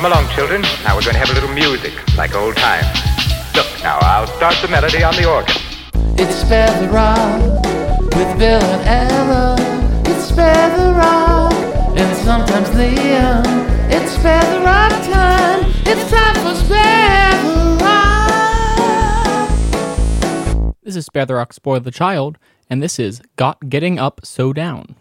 Come along, children. Now we're going to have a little music, like old times. Look, now I'll start the melody on the organ. It's Spare the Rock with Bill and Ella. It's Spare the Rock and sometimes Liam. It's Spare the Rock time. It's time for Spare the Rock. This is Spare the Rock, Spoil the Child, and this is Got Getting Up So Down.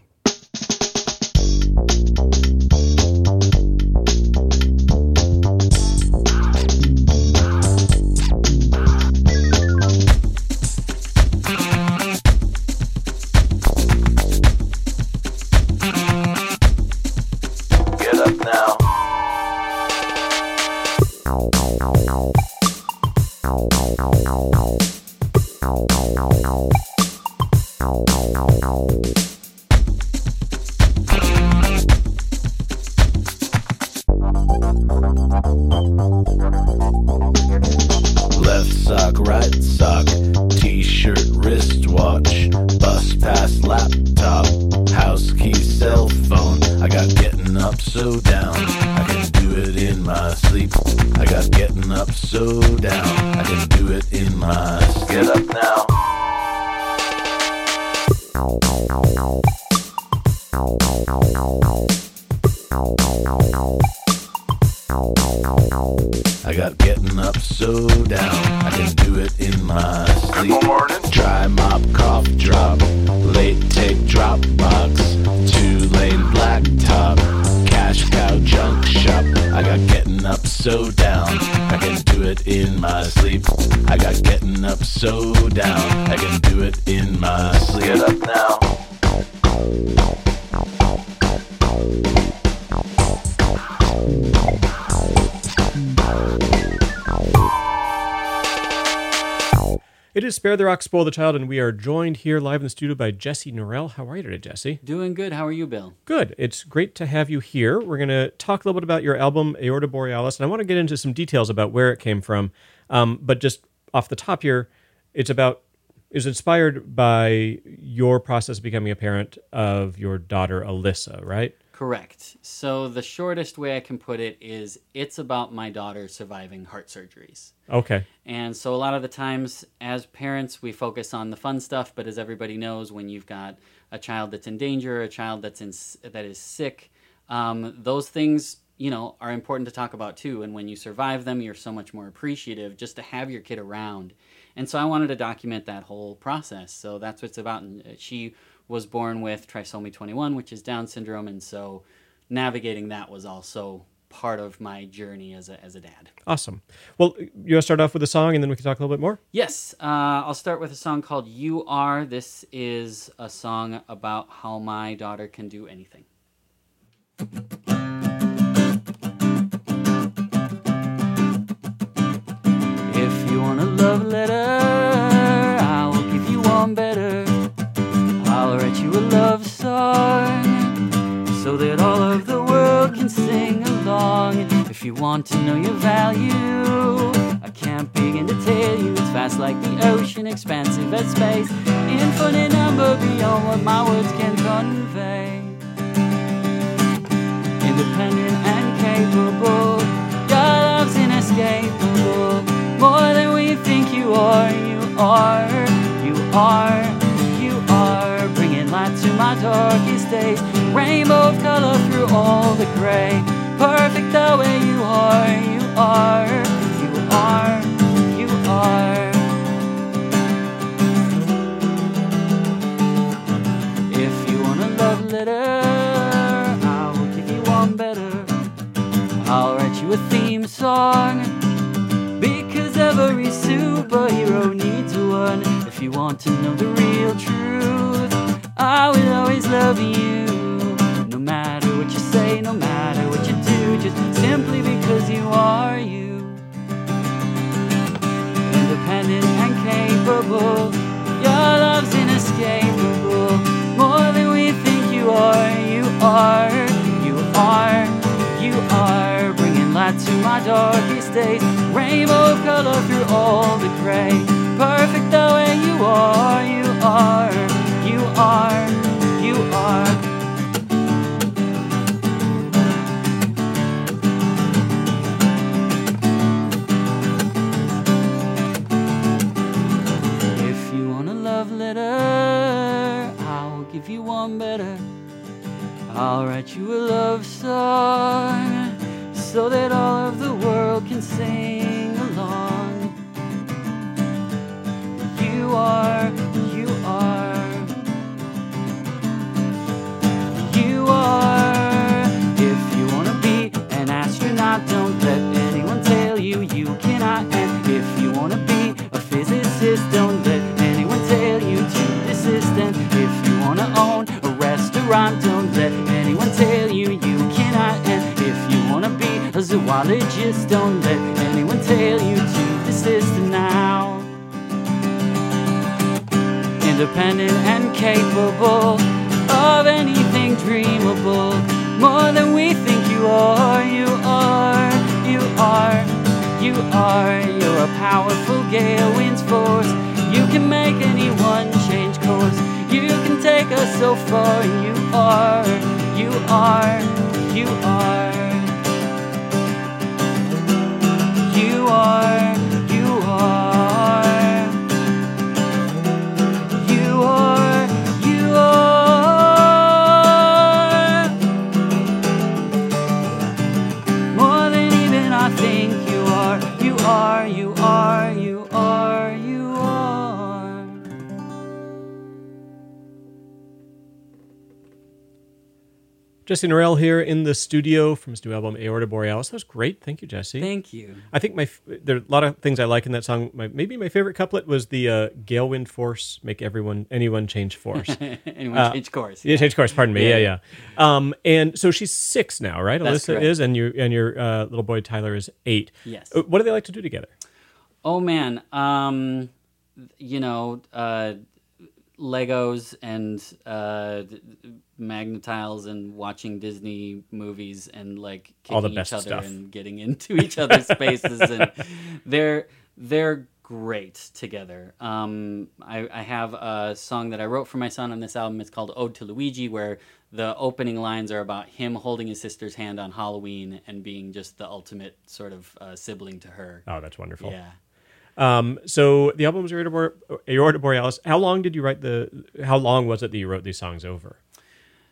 I got getting up so down. I can do it in my sleep. Get up now. It is Spare the Rock, Spoil the Child, and we are joined here live in the studio by Jesse Norell. How are you today, Jesse? Doing good. How are you, Bill? Good. It's great to have you here. We're going to talk a little bit about your album, Aorta Borealis, and I want to get into some details about where it came from. Um, but just off the top here, it's about is inspired by your process of becoming a parent of your daughter Alyssa, right? Correct. So the shortest way I can put it is it's about my daughter surviving heart surgeries. Okay. And so a lot of the times as parents we focus on the fun stuff, but as everybody knows when you've got a child that's in danger, a child that's in that is sick, um, those things, you know, are important to talk about too and when you survive them, you're so much more appreciative just to have your kid around. And so I wanted to document that whole process. So that's what it's about. And uh, she was born with trisomy 21, which is Down syndrome, and so navigating that was also part of my journey as a as a dad. Awesome. Well, you want to start off with a song, and then we can talk a little bit more. Yes, uh, I'll start with a song called "You Are." This is a song about how my daughter can do anything. Love so that all of the world can sing along. If you want to know your value, I can't begin to tell you. It's vast like the ocean, expansive as space, infinite number beyond what my words can convey. Independent and capable, your love's inescapable. More than we think you are, you are, you are, to my darkest days. Rainbow of color through all the gray. Perfect the way you are, you are, you are, you are. If you want a love letter, I will give you one better. I'll write you a theme song. Because every superhero needs one. If you want to know the real truth, I will always love you. No matter what you say, no matter what you do, just simply because you are you. Independent and capable, your love's inescapable. More than we think you are, you are, you are, you are. Bringing light to my darkest days. Rainbow color through all the gray. Perfect the way you are, you are, are, you are. If you want a love letter, I'll give you one better. I'll write you a love song so that all of the world can sing along. You are If you want to be an astronaut, don't let anyone tell you you cannot. And if you want to be a physicist, don't let anyone tell you to desist. And if you want to own a restaurant, don't let anyone tell you you cannot. And if you want to be a zoologist, don't let anyone tell you to desist now independent and capable of anything dreamable. More than we think you are, you are, you are, you are. You're a powerful gale wind's force. You can make anyone change course. You can take us so far. You are, you are, you are. You are, Jesse Norell here in the studio from his new album Aorta Borealis. That was great. Thank you, Jesse. Thank you. I think my there are a lot of things I like in that song. My, maybe my favorite couplet was the uh, "Gale wind force make everyone anyone change force." Anyone Uh, change course? yeah, change course. Pardon me. Yeah, Yeah. yeah. Um, and so she's six now, right? That's Alyssa correct. is, and you and your uh, little boy Tyler is eight. Yes. Uh, What do they like to do together? Oh man, um, you know, uh, Legos and uh, magnetiles and watching Disney movies and like kicking All the best each other stuff. and getting into each other's spaces and they're they're great together. Um, I, I have a song that I wrote for my son on this album. It's called "Ode to Luigi," where the opening lines are about him holding his sister's hand on Halloween and being just the ultimate sort of uh, sibling to her. Oh, that's wonderful. Yeah. Um, so the album was Bore- Aorta Borealis. How long did you write the? How long was it that you wrote these songs over?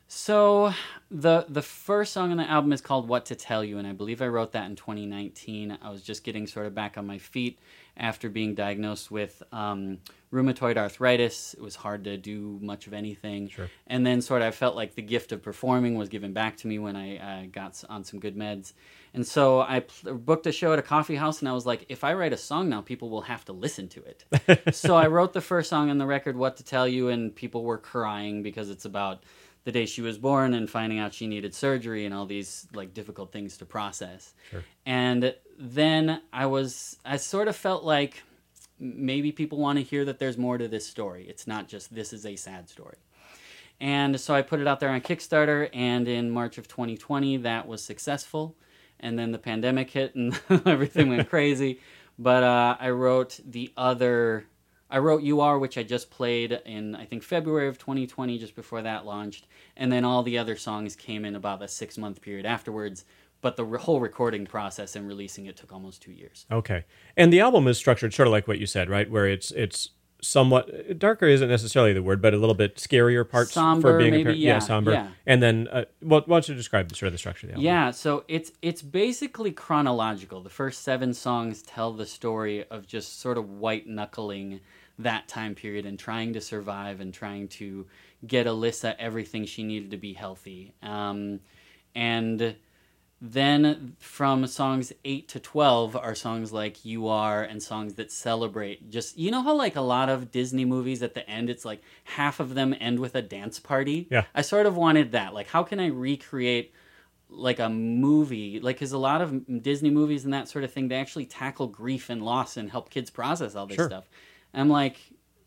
So the the first song on the album is called "What to Tell You," and I believe I wrote that in 2019. I was just getting sort of back on my feet after being diagnosed with um, rheumatoid arthritis. It was hard to do much of anything, Sure. and then sort of I felt like the gift of performing was given back to me when I uh, got on some good meds. And so I pl- booked a show at a coffee house, and I was like, if I write a song now, people will have to listen to it. so I wrote the first song on the record, What to Tell You, and people were crying because it's about the day she was born and finding out she needed surgery and all these like difficult things to process. Sure. And then I was, I sort of felt like maybe people want to hear that there's more to this story. It's not just this is a sad story. And so I put it out there on Kickstarter, and in March of 2020, that was successful. And then the pandemic hit, and everything went crazy. But uh, I wrote the other, I wrote "You Are," which I just played in I think February of 2020, just before that launched. And then all the other songs came in about a six month period afterwards. But the re- whole recording process and releasing it took almost two years. Okay, and the album is structured sort of like what you said, right? Where it's it's somewhat darker isn't necessarily the word, but a little bit scarier parts for Somber, being a maybe, parent. yeah, somber. yeah. And then, uh, well, why don't you describe sort of the structure of the album? Yeah, so it's it's basically chronological. The first seven songs tell the story of just sort of white knuckling that time period and trying to survive and trying to get Alyssa everything she needed to be healthy. Um, and then from songs 8 to 12 are songs like You Are and songs that celebrate just you know how like a lot of Disney movies at the end it's like half of them end with a dance party? Yeah. I sort of wanted that. Like how can I recreate like a movie like because a lot of disney movies and that sort of thing they actually tackle grief and loss and help kids process all this Sure. stuff i'm like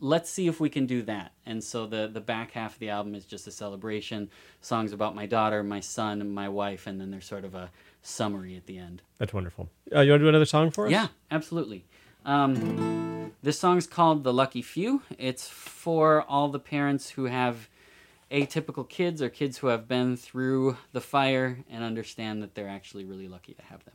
let's see if we can do that and so the the back half of the album is just a celebration songs about my daughter my son my wife and then there's sort of a summary at the end That's wonderful. Uh, you want to do another song for us? yeah, absolutely. Um, this song's called The Lucky Few. It's for all the parents who have atypical kids or kids who have been through the fire and understand that they're actually really lucky to have them.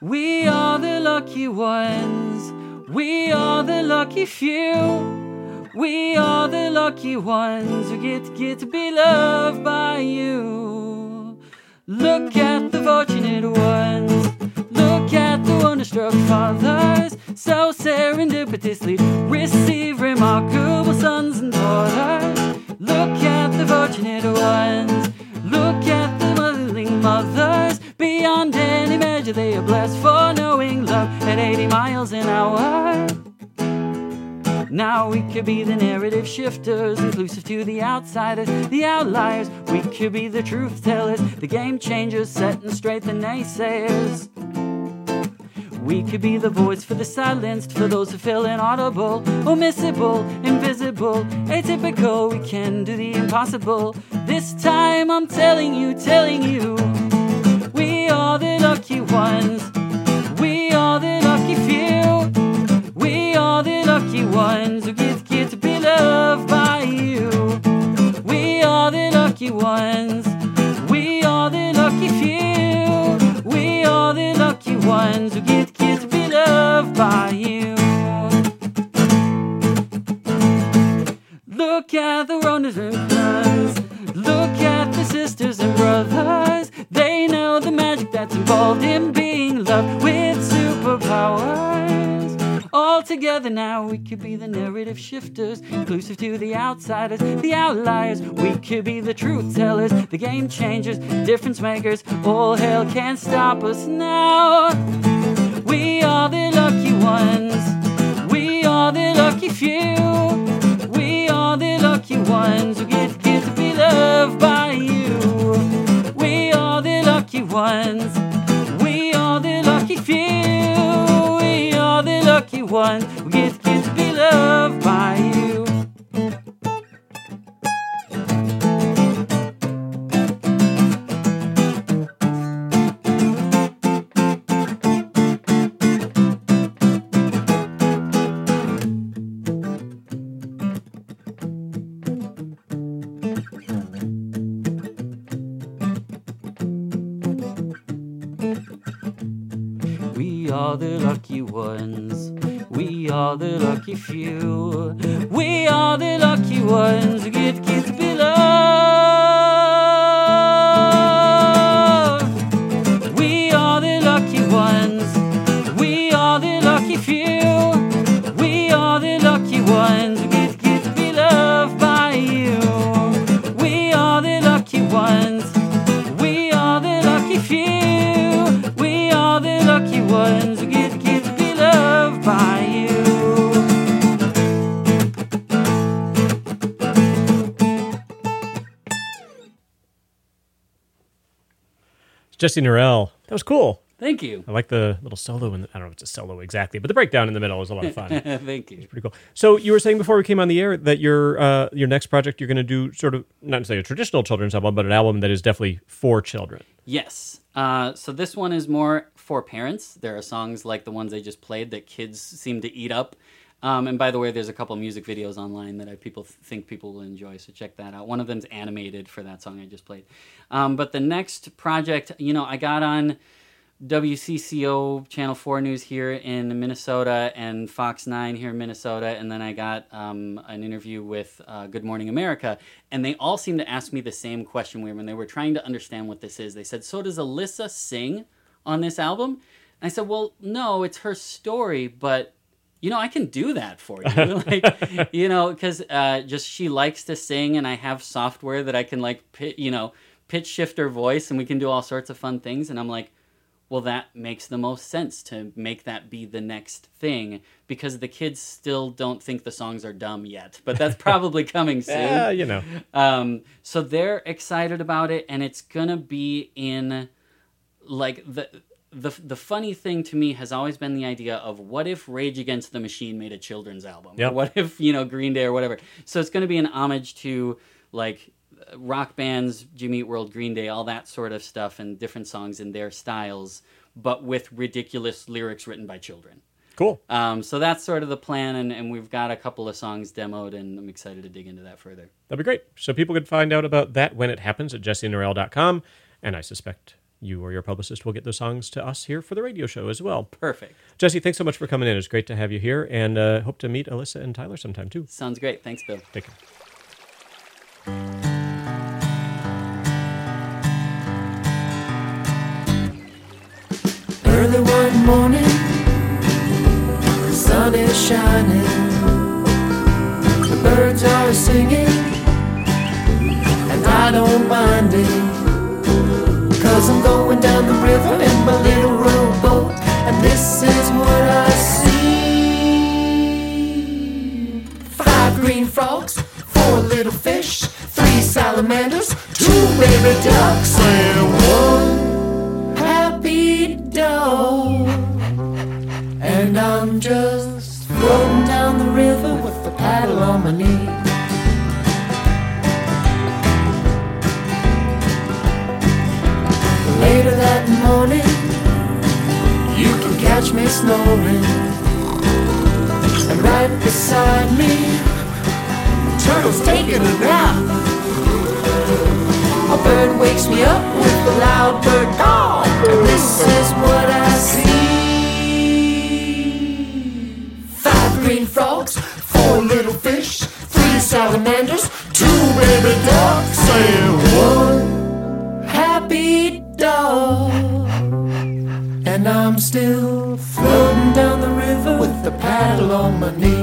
We are the lucky ones. We are the lucky few. We are the lucky ones who get get to be loved by you. Look at the fortunate ones. Look at the wonderstruck fathers. So serendipitously receive remarkable sons and daughters. Look at the fortunate ones. Look at the mothering mothers. Beyond any measure, they are blessed for knowing love at 80 miles an hour. Now we could be the narrative shifters, inclusive to the outsiders, the outliers. We could be the truth tellers, the game changers, setting straight the naysayers. We could be the voice for the silenced, for those who feel inaudible, omissible, invisible, atypical. We can do the impossible. This time I'm telling you, telling you, lucky ones. Outsiders, the outliers. We could be the truth tellers, the game changers, difference makers. All hell can't stop us now. We are the lucky ones. We are the lucky few. We are the lucky ones who get, get to be loved by you. We are the lucky ones. We are the lucky few. We are the lucky ones Jesse Norell. That was cool. Thank you. I like the little solo, and I don't know if it's a solo exactly, but the breakdown in the middle was a lot of fun. Thank you. It's pretty cool. So you were saying before we came on the air that your uh, your next project you're going to do sort of not necessarily a traditional children's album, but an album that is definitely for children. Yes. Uh, so this one is more for parents. There are songs like the ones I just played that kids seem to eat up. Um, and by the way, there's a couple music videos online that I people think people will enjoy, so check that out. One of them's animated for that song I just played. Um, but the next project, you know, I got on WCCO Channel 4 News here in Minnesota and Fox 9 here in Minnesota. And then I got um, an interview with uh, Good Morning America. And they all seemed to ask me the same question when they were trying to understand what this is. They said, So does Alyssa sing on this album? And I said, Well, no, it's her story, but. You know, I can do that for you. like, you know, because uh, just she likes to sing, and I have software that I can like, pi- you know, pitch shift her voice, and we can do all sorts of fun things. And I'm like, well, that makes the most sense to make that be the next thing because the kids still don't think the songs are dumb yet, but that's probably coming soon. Yeah, you know. Um, so they're excited about it, and it's gonna be in like the the the funny thing to me has always been the idea of what if Rage Against the Machine made a children's album? Yep. What if you know Green Day or whatever? So it's gonna be an homage to like rock bands, Jimmy Eat World, Green Day, all that sort of stuff, and different songs in their styles, but with ridiculous lyrics written by children. Cool. Um, so that's sort of the plan, and, and we've got a couple of songs demoed, and I'm excited to dig into that further. That'd be great. So people can find out about that when it happens at jessenorel.com. And I suspect you or your publicist will get those songs to us here for the radio show as well. Perfect. Jesse, thanks so much for coming in. It's great to have you here, and uh, hope to meet Alyssa and Tyler sometime too. Sounds great. Thanks, Bill. Take care. Early one morning, the sun is shining, the birds are singing, and I don't mind it. Cause I'm going down the river in my little rowboat, and this is what I see. Five green frogs, four little fish, three salamanders, two baby ducks, and one happy dog. And I'm just floating down the river with the paddle on my knee. Morning, you can catch me snoring. And right beside me, turtle's taking a nap. A bird wakes me up with a loud bird call, and this is what I see. Five green frogs, four little fish, three salamanders, two baby ducks, and one And I'm still floating down the river with the paddle on my knee.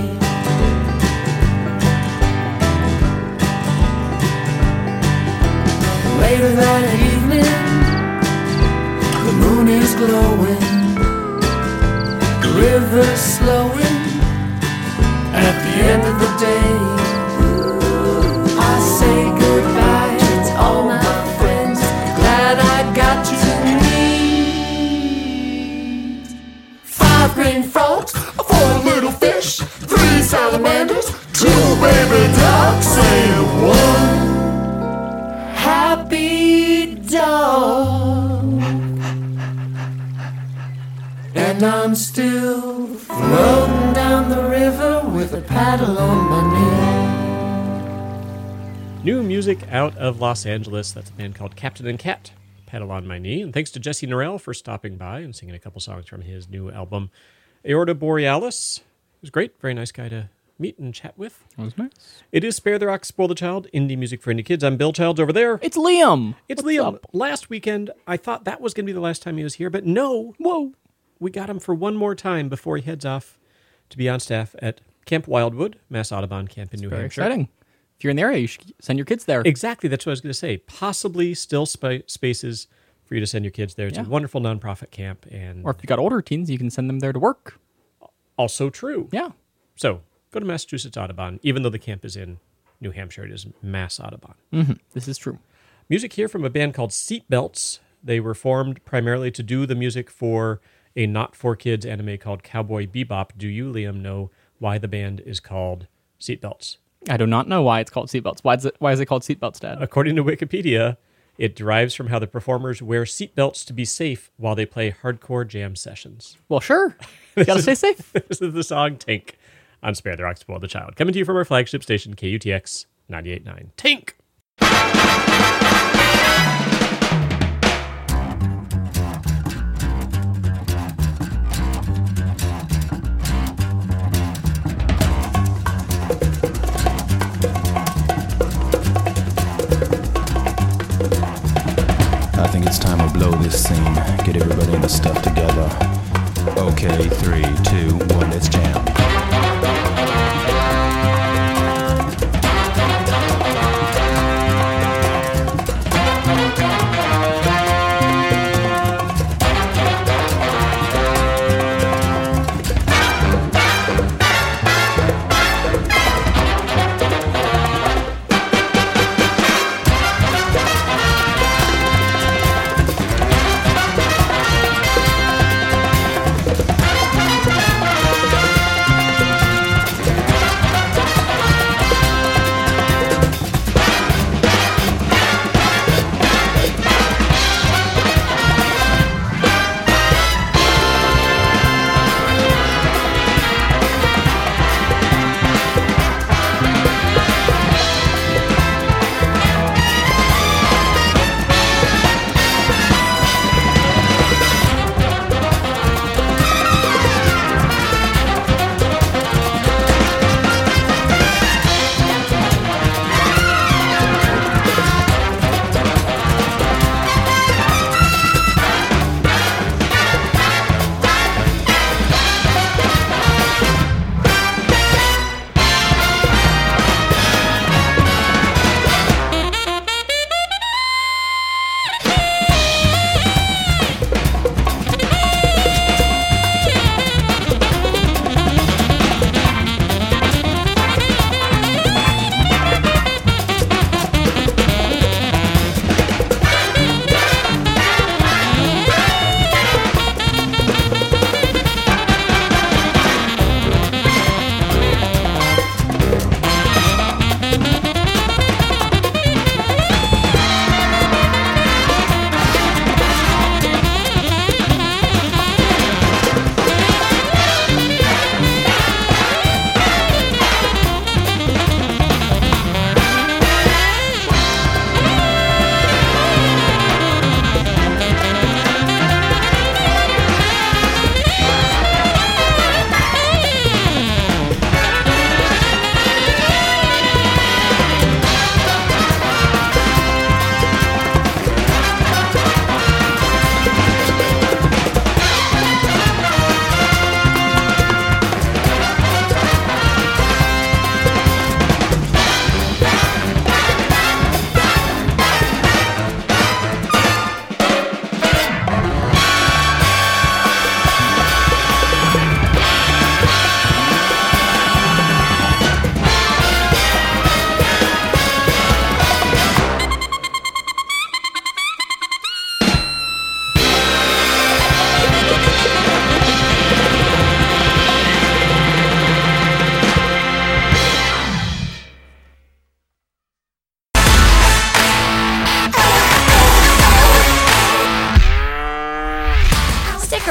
Los Angeles. That's a band called Captain and Cat. Paddle on my knee. And thanks to Jesse Norell for stopping by and singing a couple songs from his new album, Aorta Borealis. It was great. Very nice guy to meet and chat with. That was nice. It is Spare the Rock, Spoil the Child, indie music for indie kids. I'm Bill Childs over there. It's Liam. It's What's Liam. up? Last weekend, I thought that was going to be the last time he was here, but no. Whoa. We got him for one more time before he heads off to be on staff at Camp Wildwood, Mass Audubon Camp in New Very Hampshire. exciting. If you're in the area, you should send your kids there. Exactly. That's what I was going to say. Possibly still spa- spaces for you to send your kids there. It's Yeah. a wonderful nonprofit camp and Or if you've got older teens, you can send them there to work. also true. Yeah. So go to Massachusetts Audubon. Even though the camp is in New Hampshire, it is Mass Audubon. Mm-hmm, this is true. Music here from a band called Seatbelts. They were formed primarily to do the music for a not for kids anime called Cowboy Bebop. Do you, Liam, know why the band is called Seatbelts? I do not know why it's called seatbelts. Why is it? Why is it called seatbelts, Dad? According to Wikipedia, it derives from how the performers wear seatbelts to be safe while they play hardcore jam sessions. Well, sure. You gotta stay safe. this is the song Tank on Spare the Rock, Spoil the Child. Coming to you from our flagship station, KUTX 98.9. Tank! The stuff together. Okay, three, two, one, let's jam.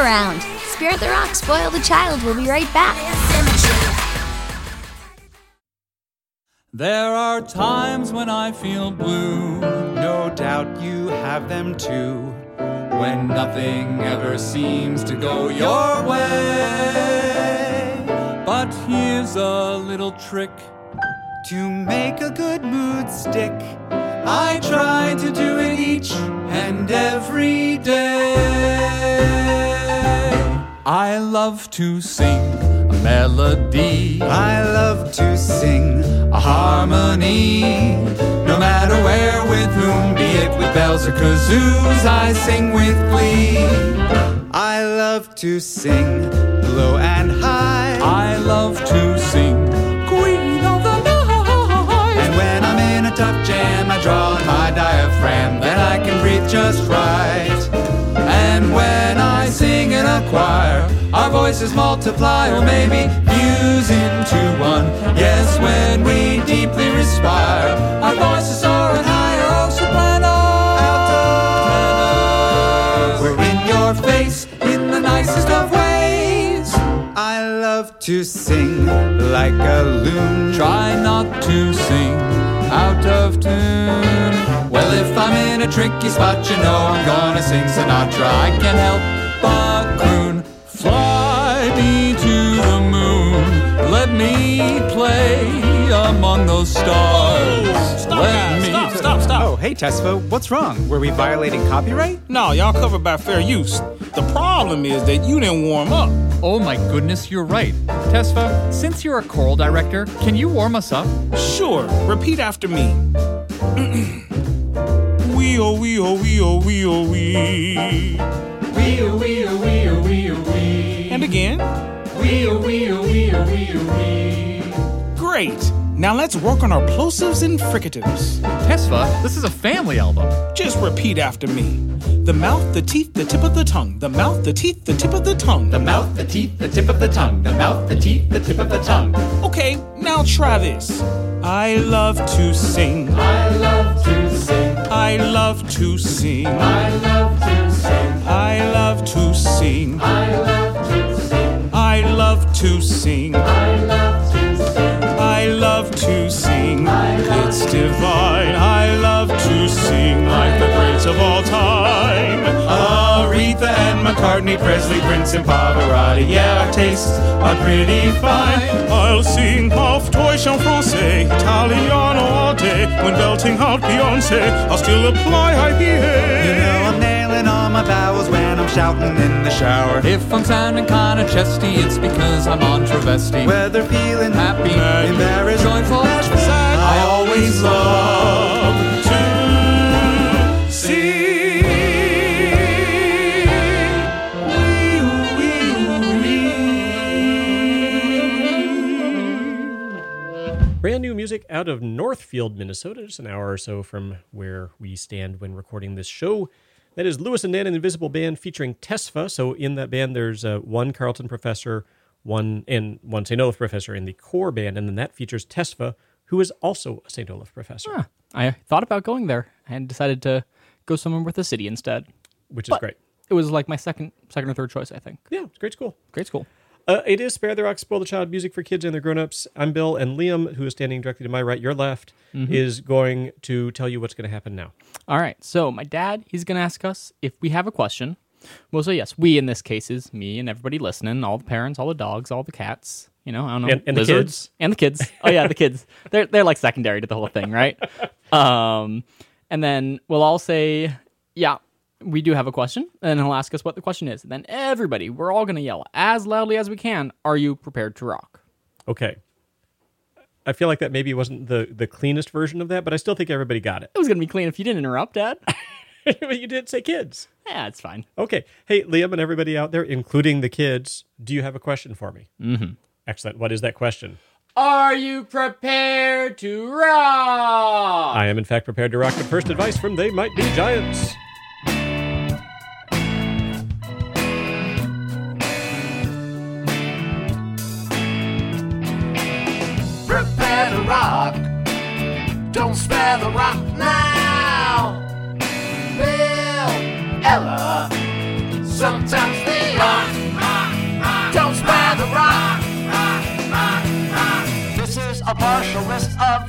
Around. Spare the Rock, Spoil the Child We'll be right back. There are times when I feel blue. No doubt you have them too. When nothing ever seems to go your way. But here's a little trick to make a good mood stick. I try to do it each and every day. I love to sing a melody. I love to sing a harmony. No matter where, with whom, be it with bells or kazoos, I sing with glee. I love to sing low and high. I love to sing Queen of the Night. And when I'm in a tough jam, I draw on my diaphragm, then I can breathe just right. And when I choir, our voices multiply or maybe fuse into one. Yes, when we deeply respire, our voices soar and higher. Oh, soprano, alto, we're in your face in the nicest of ways. I love to sing like a loon. Try not to sing out of tune. Well, if I'm in a tricky spot, you know I'm gonna sing Sinatra. I can't help but. Fly me to the moon. Let me play among those stars. Oh, stop, Let guys. me Stop, stop, stop. Oh, hey, Tesfa, what's wrong? Were we violating copyright? No, y'all covered by fair use. The problem is that you didn't warm up. Oh my goodness, you're right. Tesfa, since you're a choral director, can you warm us up? Sure, repeat after me. wee oh wee oh wee oh wee oh wee. Wee oh wee again. Wee wee wee wee wee. Great. Now let's work on our plosives and fricatives. Tesfa, this is a family album. Just repeat after me. The mouth, the teeth, the tip of the tongue. The mouth, the teeth, the tip of the tongue. The mouth, the teeth, the tip of the tongue. The mouth, the teeth, the tip of the tongue. Okay, now try this. I love to sing. I love to sing. I love to sing. I love to sing. I love to sing. I love to sing. I love to sing. I love to sing. I love to sing. It's divine. I love to sing like the greats of all time. Aretha and McCartney, Presley, Prince, and Pavarotti. Yeah, our tastes are pretty fine. I'll sing off toy chant français, Italiano all day. When belting out Beyonce, I'll still apply IPA. You know I'm my vowels when I'm shouting in the shower. If I'm sounding kinda chesty, it's because I'm on travesty. Whether feeling Happy, embarrassed, joyful, bashful, sad, I always love to sing. Brand new music out of Northfield, Minnesota, just an hour or so from where we stand when recording this show. That is Louis and Dan and the Invisible Band featuring Tesfa. So in that band, there's uh, one Carleton professor, one and one St. Olaf professor in the core band, and then that features Tesfa, who is also a St. Olaf professor, Huh. I thought about going there and decided to go somewhere with a city instead. which is But great. It was like my second, second or third choice, I think. Yeah, it's great school. Great school. Uh, it is Spare the Rock, Spoil the Child music for kids and their grown-ups. I'm Bill, and Liam, who is standing directly to my right, your left, Mm-hmm. is going to tell you what's going to happen now. All right. So my dad, he's going to ask us if we have a question. We'll say yes. We in this case is me and everybody listening, all the parents, all the dogs, all the cats. You know, I don't know, And- and the kids. and the kids. Oh yeah, the kids. They're they're like secondary to the whole thing, right? um, and then we'll all say, yeah, we do have a question, and he'll ask us what the question is. And then everybody, we're all going to yell as loudly as we can. Are you prepared to rock? Okay. I feel like that maybe wasn't the, the cleanest version of that, but I still think everybody got it. It was going to be clean if you didn't interrupt, Dad. But you did say kids. yeah, it's fine. Okay. Hey, Liam and everybody out there, including the kids, do you have a question for me? Mm-hmm. Excellent. What is that question? Are you prepared to rock? I am, in fact, prepared to rock the first advice from They Might Be Giants.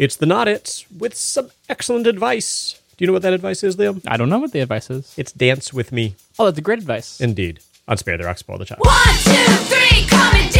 It's the Not-Its with some excellent advice. Do you know what that advice is, Liam? I don't know what the advice is. It's dance with me. Oh, that's a great advice. Indeed. On Spare the Rock, Spoil the Child. One, two, three, come and dance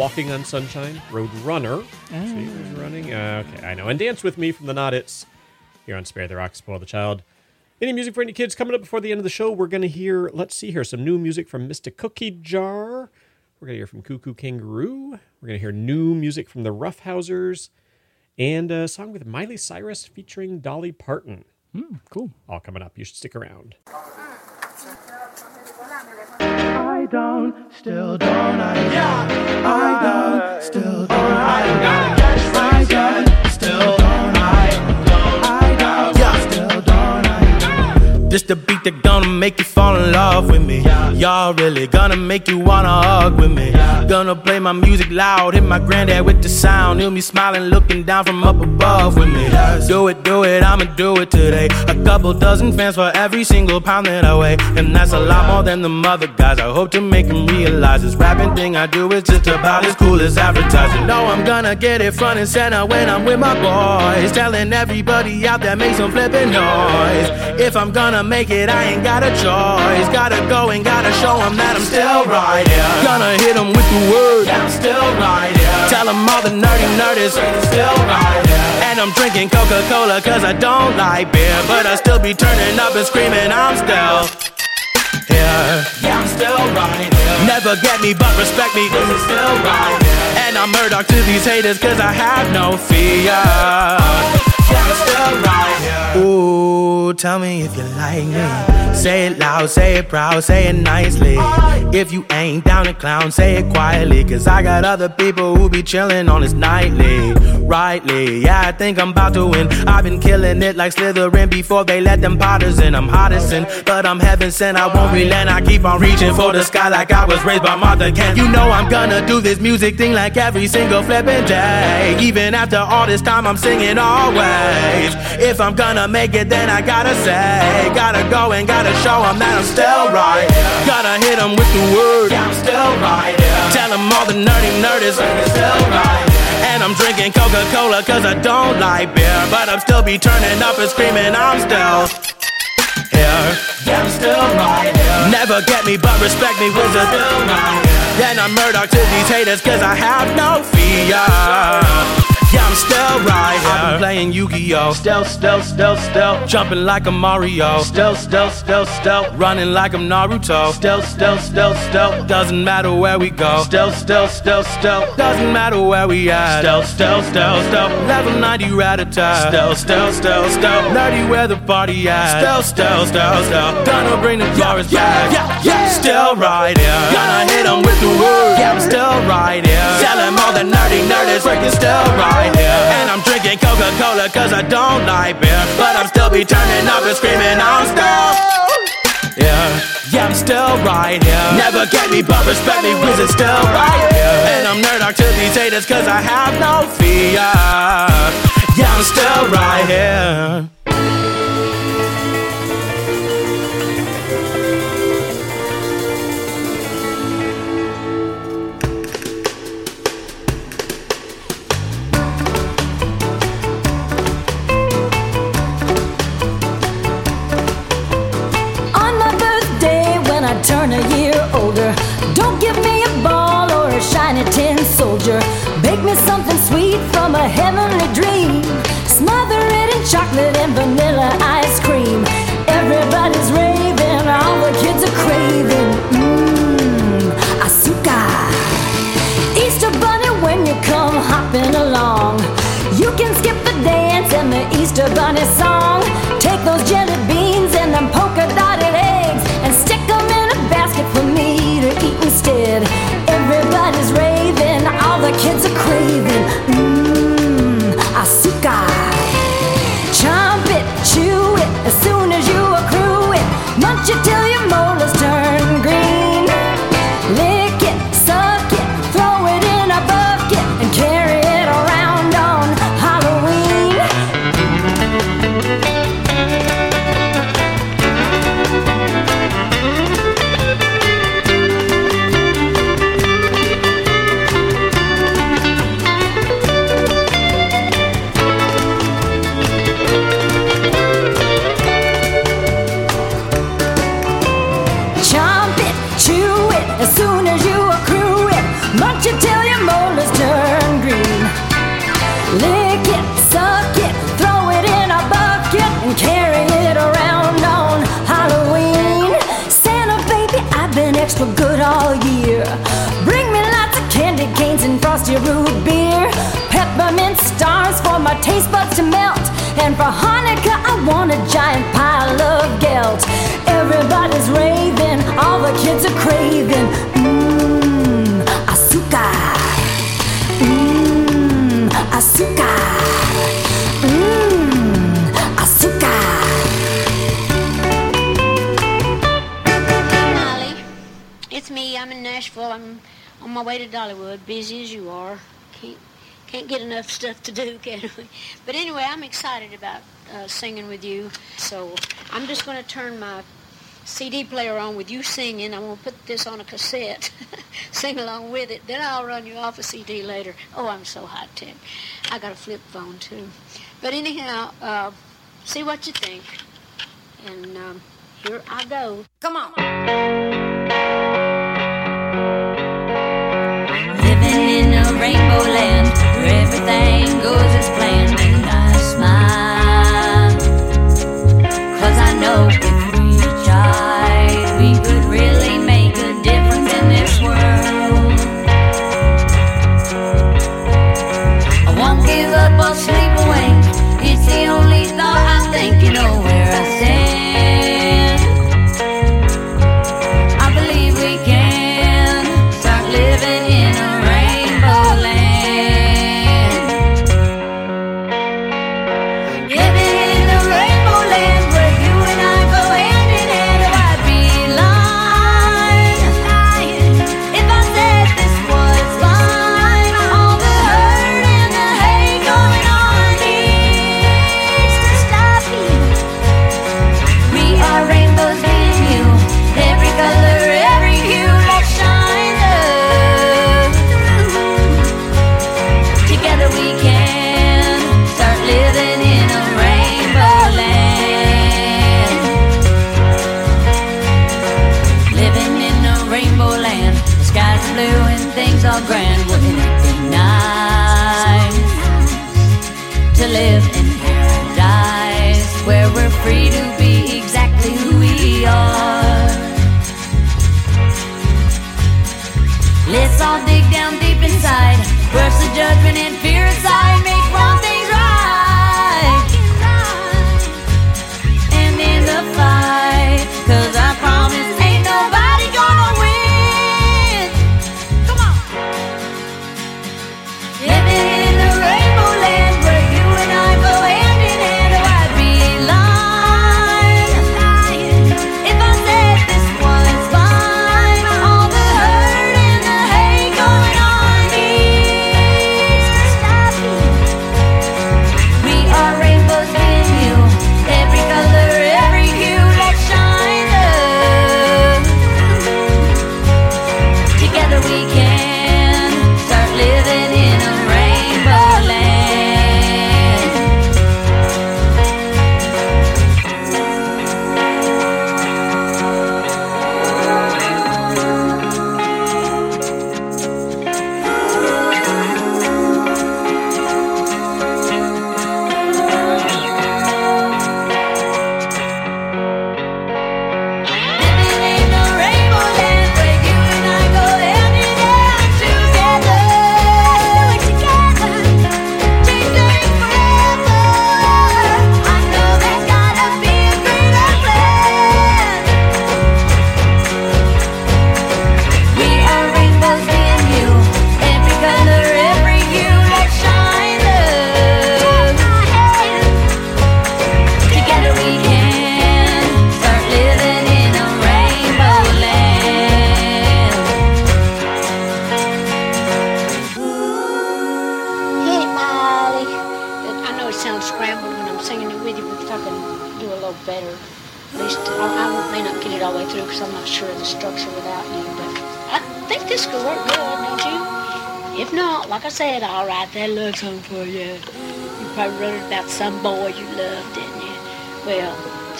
Walking on Sunshine, Road Runner. Oh. See who's running? Uh, okay, I know. And Dance With Me from the Not-Its here on Spare the Rock, Spoil the Child. Any music for any kids coming up before the end of the show? We're going to hear, let's see here, some new music from Mista Cookie Jar. We're going to hear from Cuckoo Kangaroo. We're going to hear new music from the Roughhousers and a song with Miley Cyrus featuring Dolly Parton. Hmm, cool. All coming up. You should stick around. Still don't I? Yeah, I don't, still don't I? I don't, This the beat that gonna make you fall in love with me. Y'all really gonna make you wanna hug with me. Gonna play my music loud, hit my granddad with the sound. He'll be smiling, looking down from up above with me. Do it, do it, I'ma do it today. A couple dozen fans for every single pound that I weigh. And that's a oh, lot more than the mother guys. I hope to make them realize this rapping thing I do is just about as cool as advertising. No, I'm gonna get it front and center when I'm with my boys. Telling everybody out there, make some flipping noise. If I'm gonna make it, I ain't got a choice. Gotta go and gotta show them that I'm still right here. Gonna hit them with the word. Yeah, I'm still right here. Tell them all the nerdy nerdies. Still right here. And I'm drinking Coca Cola cause I don't like beer. But I still be turning up and screaming, I'm still here. Yeah, I'm still right here. Never get me, but respect me. Cause I'm still right here. And I'm Murdoch to these haters cause I have no fear. Ooh, tell me if you like me. Say it loud, say it proud, say it nicely. If you ain't down to clown, say it quietly. Cause I got other people who be chillin' on this nightly. Rightly, yeah, I think I'm about to win. I've been killing it like Slytherin before they let them potters in. I'm hottest in, but I'm heaven sent. I won't relent. I keep on reaching for the sky like I was raised by Martha Kent. You know I'm gonna do this music thing like every single flippin' day. Even after all this time, I'm singing always. If I'm gonna make it, then I gotta say, gotta go and gotta show show 'em that I'm still right. Gotta hit hit 'em with the word. Yeah, I'm still right. tell Tell 'em all the nerdy nerdies. Still right. And I'm drinking Coca Cola cause I don't like beer. But I'm still be turning up and screaming, I'm still here. Yeah, I'm still right here. Never get me, but respect me, wizard. Still right here. Then I'm Murdoch to these haters, cause I have no fear. Yeah, I'm still right here. I've been playing Yu-Gi-Oh! Stealth, stealth, stealth, stealth. Jumping like a Mario. Stealth, stealth, stealth, stealth. Running like I'm Naruto. Stealth, stealth, stealth, stealth. Doesn't matter where we go. Stealth, stealth, stealth, stealth. Doesn't matter where we at. Stealth, stealth, stealth, stealth. Level 90 rat-a-tat. Stealth, stealth, stealth, stealth. Nerdy where the party at. Stealth, stealth, stealth, stealth. Gonna bring the glorious back. Yeah, yeah, Still right here. Gonna hit 'em with the word. Yeah, I'm still right here. Tell 'em all the nerdy nerdies freaking still right here. And I'm drinking Coca-Cola cause I don't like beer. But I'm still be turning up and screaming, I'm still. Yeah, yeah, I'm still right here. Never get me, but respect me, cause it's still right here. And I'm nerd to these haters, cause I have no fear. Yeah, I'm still right here. I turn a year older, don't give me a ball or a shiny tin soldier. Bake me something sweet from a heavenly dream. Smother it in chocolate and vanilla ice cream. Everybody's raving, all the kids are craving. Mmm, azúcar. Easter bunny, when you come hopping along, you can skip the dance and the Easter bunny song. Take those jelly instead. Everybody's raving, all the kids are craving. for Hanukkah, I want a giant pile of guilt. Everybody's raving, all the kids are craving. Mmm, azúcar. Mmm, azúcar. Mmm, azúcar. Molly, it's me. I'm in Nashville. I'm on my way to Dollywood, busy as you are. Can't can't get enough stuff to do, can we? But anyway, I'm excited about uh, singing with you. So I'm just going to turn my CD player on with you singing. I'm going to put this on a cassette, sing along with it. Then I'll run you off a CD later. Oh, I'm so hot, Tim. I got a flip phone too. But anyhow, uh, see what you think. And um, here I go. Come on. Come on.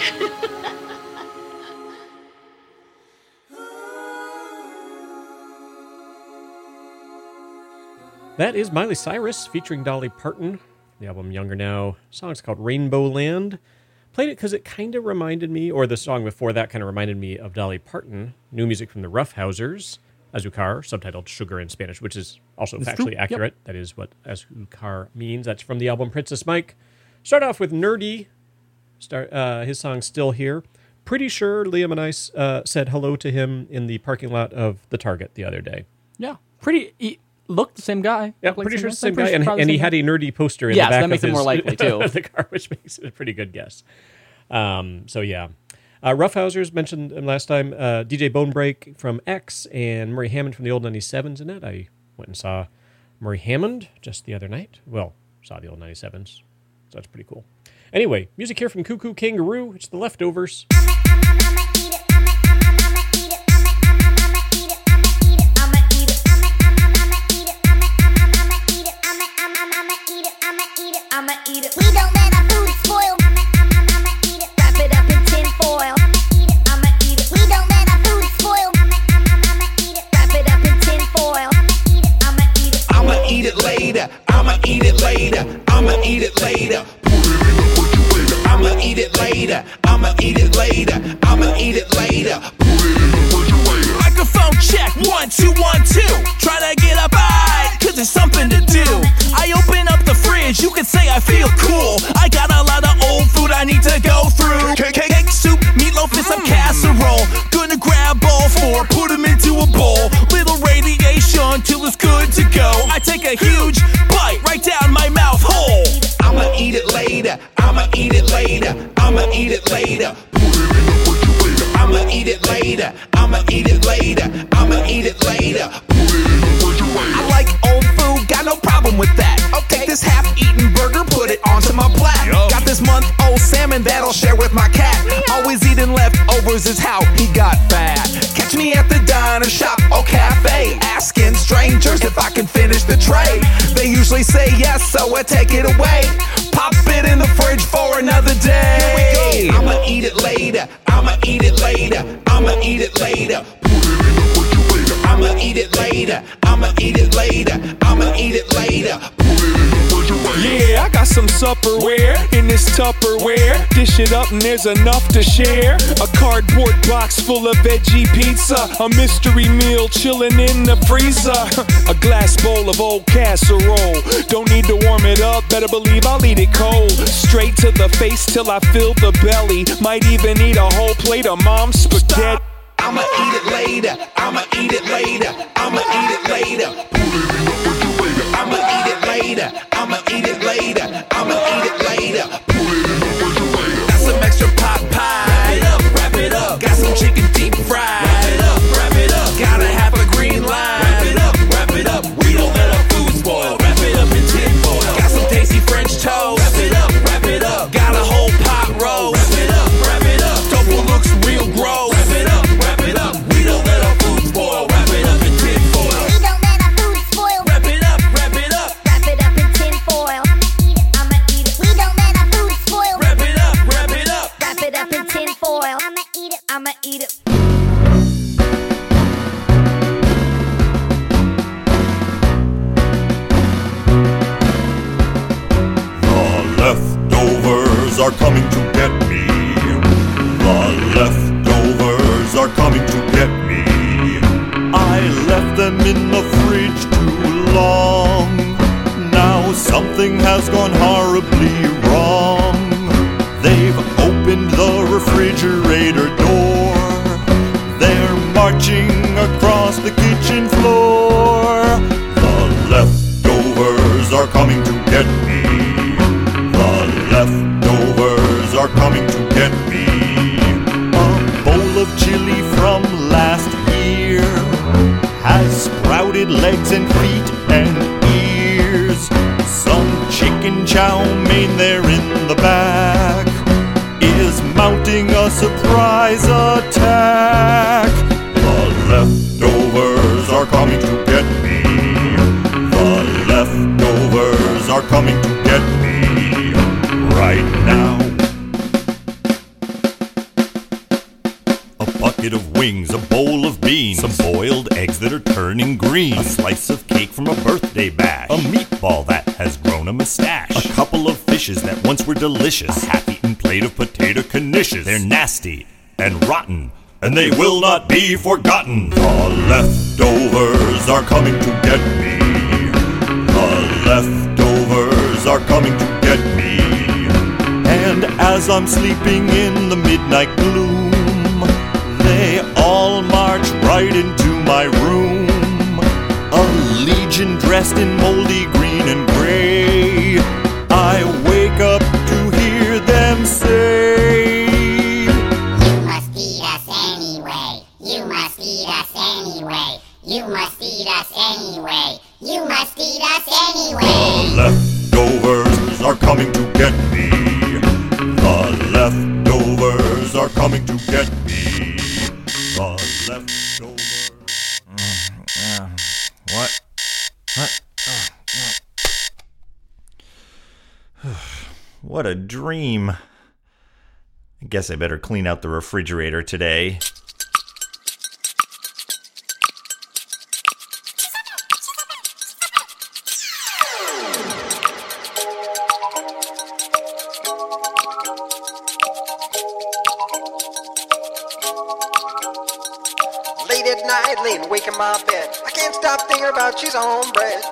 that is Miley Cyrus featuring Dolly Parton. The album Younger Now. The song's called Rainbow Land. Played it because it kind of reminded me, or the song before that kind of reminded me of Dolly Parton. New music from the Roughhousers. Azucar, subtitled Sugar in Spanish, which is also it's factually true. accurate. Yep. That is what Azucar means. That's from the album Princess Mike. Start off with Nerdy Start uh, his song Still Here. Pretty sure Liam and I uh, said hello to him in the parking lot of the Target the other day. Yeah, pretty. He looked the same guy. Yeah, like pretty sure the same guy, and, and he had a nerdy poster in Yes, the back that makes of it more likely, too. the car, which makes it a pretty good guess. Um, so yeah, uh, Roughhousers mentioned him last time. Uh, DJ Bonebrake from X and Murray Hammond from the old 97s. In it, I went and saw Murray Hammond just the other night. Well, saw the old 97s, so that's pretty cool. Anyway, music here from Cuckoo Kangaroo. It's the leftovers. Eat it later. I'ma eat it later. I'ma eat it later. Microphone check, one, two, one, two. Trying to get up high, cause there's something to do. I open up the fridge, you can say I feel cool. I got a lot of old food I need to go through. Cake, cake, cake soup, meatloaf, and some mm. casserole. Gonna grab all four, put them into a bowl. Little radiation till it's good to go. I take a huge bite right down my it later. I'ma eat it later. I'ma eat it later. I'ma eat it later. I'ma eat it later. I'ma eat it later. I like old food, got no problem with that. I'll Take this half-eaten burger, put it onto my plate. Got this month-old salmon that I'll share with my cat. Always eating leftovers is how he got fat. Catch me at the diner shop or cafe, asking strangers if I can finish the tray. They usually say yes, so I take it away. It in the fridge for another day. I'ma eat it later. I'ma eat it later. I'ma eat it later. I'ma eat it later. I'ma eat it later. I'ma eat it later. Yeah, I got some supperware in this Tupperware. Dish it up and there's enough to share. A cardboard box full of veggie pizza. A mystery meal chilling in the freezer. A glass bowl of old casserole. Don't need to warm it up, better believe I'll eat it cold. Straight to the face till I fill the belly. Might even eat a whole plate of mom's spaghetti. I'ma eat it later. I'ma eat it later. I'ma eat it later. I'ma eat it later. I'ma eat it later. I'ma it later. Got delicious, half-eaten plate of potato knishes. They're nasty and rotten, and they will not be forgotten. The leftovers are coming to get me. The leftovers are coming to get me. And as I'm sleeping in the midnight gloom, they all march right into my room. A legion dressed in moldy green and gray. A dream. I guess I better clean out the refrigerator today. Late at night, laying awake in my bed. I can't stop thinking about she's on bread.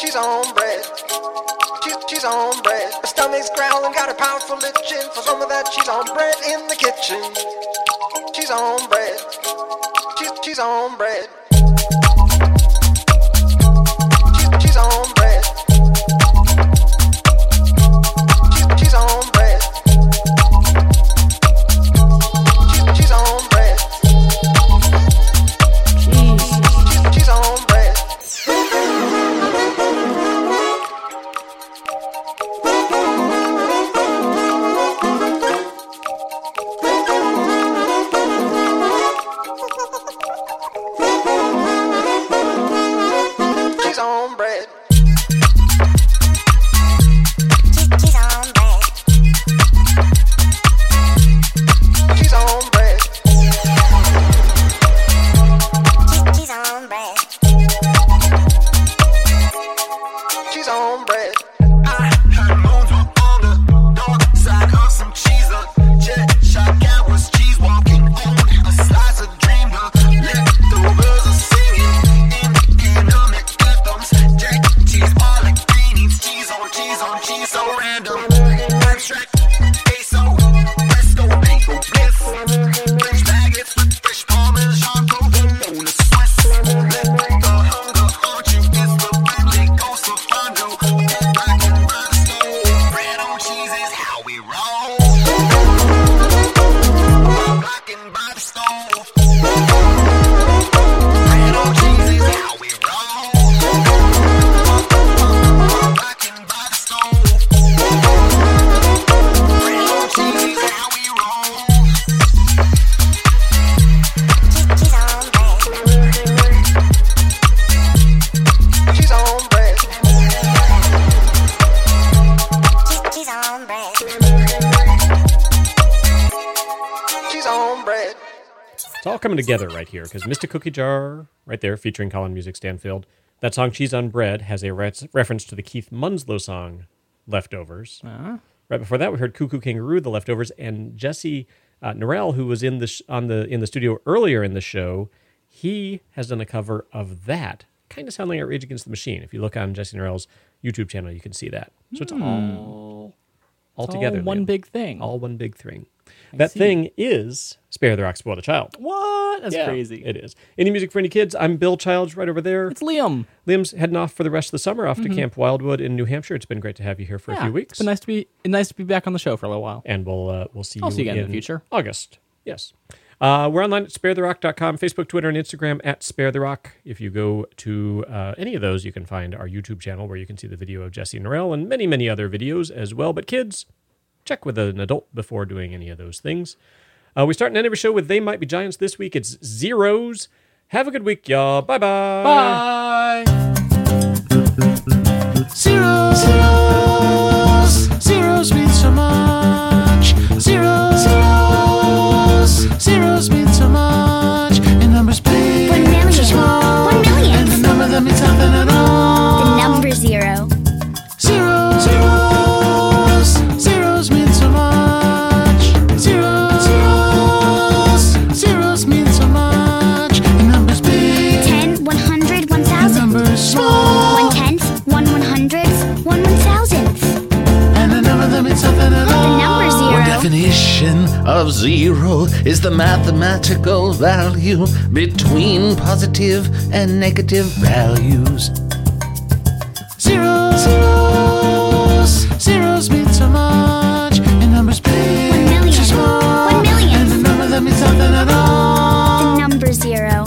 She's on bread. Cheese, cheese on bread. Her stomach's growling, got a powerful itching for some of that cheese on bread in the kitchen. Cheese on bread. Cheese, cheese on bread. Cheese, cheese on right here because Mista Cookie Jar, right there, featuring Colin Music Stanfield. That song, Cheese on Bread, has a re- reference to the Keith Munslow song, Leftovers. Right before that, we heard Cuckoo Kangaroo, The Leftovers, and Jesse uh, Norell, who was in the sh- on the in the studio earlier in the show. He has done a cover of that, kind of sounding like Rage Against the Machine. If you look on Jesse Norell's YouTube channel, you can see that. So it's Hmm. all all It's all together. one Liam. big thing. All one big thing. I that see. thing is Spare the Rock, Spoil the Child. What? That's Yeah, crazy. It is. Any music for any kids? I'm Bill Childs right over there. It's Liam. Liam's heading off for the rest of the summer off to Camp Wildwood in New Hampshire. It's been great to have you here for a Yeah, few weeks. It's been nice to be nice to be back on the show for a little while. And we'll uh, we'll see I'll you see you again in the future. August. Yes. Uh, we're online at sparetherock.com, Facebook, Twitter, and Instagram at Spare the Rock. If you go to uh, any of those, you can find our YouTube channel where you can see the video of Jesse Norell and many, many other videos as well. But kids, check with an adult before doing any of those things. Uh, we start and end every show with They Might Be Giants. This week it's Zeros. Have a good week, y'all. Bye bye. Bye. Zeros, of zero is the mathematical value between positive and negative values. Zeros, zeros, zeros mean so much, In numbers big, One million. One million. And the number that means nothing at all. The number zero.